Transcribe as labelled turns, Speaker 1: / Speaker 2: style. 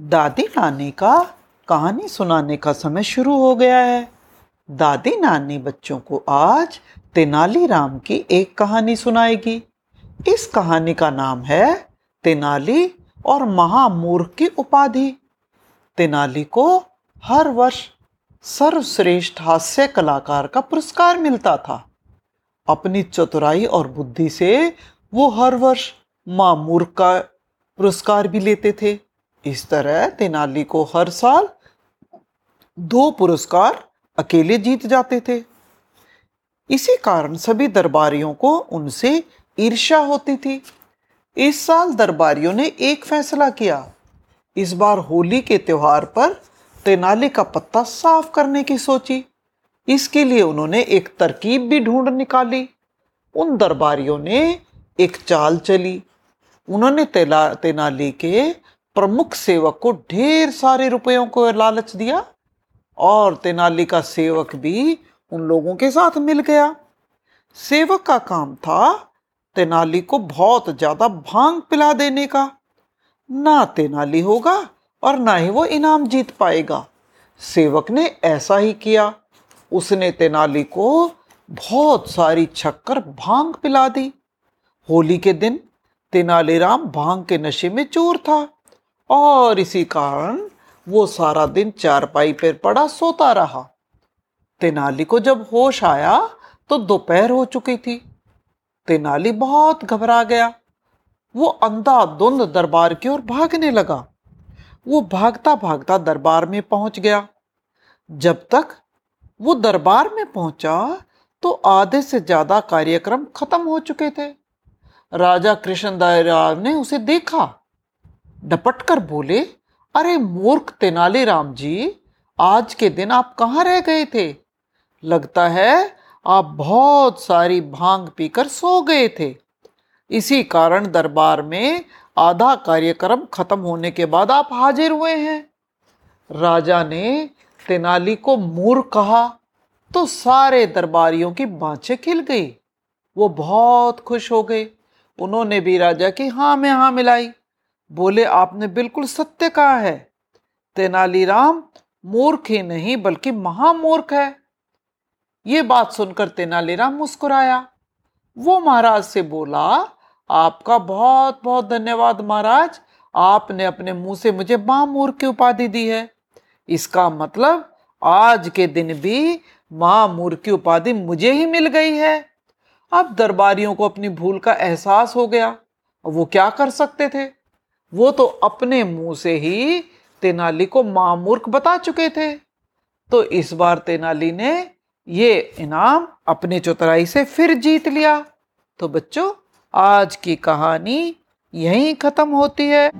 Speaker 1: दादी नानी का कहानी सुनाने का समय शुरू हो गया है। दादी नानी बच्चों को आज तेनालीराम की एक कहानी सुनाएगी। इस कहानी का नाम है तेनाली और महामूर्ख की उपाधि। तेनाली को हर वर्ष सर्वश्रेष्ठ हास्य कलाकार का पुरस्कार मिलता था। अपनी चतुराई और बुद्धि से वो हर वर्ष माँ मूर्ख का पुरस्कार भी लेते थे। इस तरह तेनाली को हर साल दो पुरस्कार अकेले जीत जाते थे। इसी कारण सभी दरबारियों को उनसे ईर्ष्या होती थी। इस साल दरबारियों ने एक फैसला किया। इस बार होली के त्योहार पर तेनाली का पत्ता साफ़ करने की सोची। इसके लिए उन्होंने एक तरकीब भी ढूंढ निकाली। उन दरबारियों ने एक चाल चली। उन्होंने तेला तेनाली के प्रमुख सेवक को ढेर सारे रुपयों को लालच दिया और तेनाली का सेवक भी उन लोगों के साथ मिल गया। सेवक का काम था तेनाली को बहुत ज़्यादा भाँग पिला देने का। ना तेनाली होगा और ना ही वो इनाम जीत पाएगा। सेवक ने ऐसा ही किया। उसने तेनाली को बहुत सारी छक्कर भाँग पिला दी। होली के दिन तेनालीराम भाँग के नशे में चोर था। और इसी कारण वो सारा दिन चारपाई पर पड़ा, सोता रहा। तेनाली को जब होश आया तो दोपहर हो चुकी थी। तेनाली बहुत घबरा गया। वो अंधाधुंध दरबार की ओर भागने लगा। वो भागता भागता दरबार में पहुँच गया। जब तक वो दरबार में पहुँचा तो आधे से ज़्यादा कार्यक्रम खत्म हो चुके थे। राजा कृष्णदयाल ने उसे देखा। डपट कर बोले, अरे मूर्ख तेनालीराम जी, आज के दिन आप कहाँ रह गए थे? लगता है आप बहुत सारी भाँग पीकर सो गए थे। इसी कारण दरबार में आधा कार्यक्रम खत्म होने के बाद आप हाजिर हुए हैं। राजा ने तेनाली को मूर्ख कहा तो सारे दरबारियों की बाँचें खिल गई। वो बहुत खुश हो गए। उन्होंने भी राजा की हाँ में हाँ मिलाई। बोले, आपने बिल्कुल सत्य कहा है। तेनालीराम मूर्ख ही नहीं, बल्कि महामूर्ख है। ये बात सुनकर तेनालीराम मुस्कुराया। वो महाराज से बोला, आपका बहुत बहुत धन्यवाद महाराज। आपने अपने मुँह से मुझे महामूर्ख की उपाधि दी है। इसका मतलब आज के दिन भी महामूर्ख की उपाधि मुझे ही मिल गई है। अब दरबारियों को अपनी भूल का एहसास हो गया। वो क्या कर सकते थे? वो तो अपने मुँह से ही तेनाली को मामूर्ख बता चुके थे। तो इस बार तेनाली ने ये इनाम अपने चौतराई से फिर जीत लिया। तो बच्चों, आज की कहानी यहीं खत्म होती है।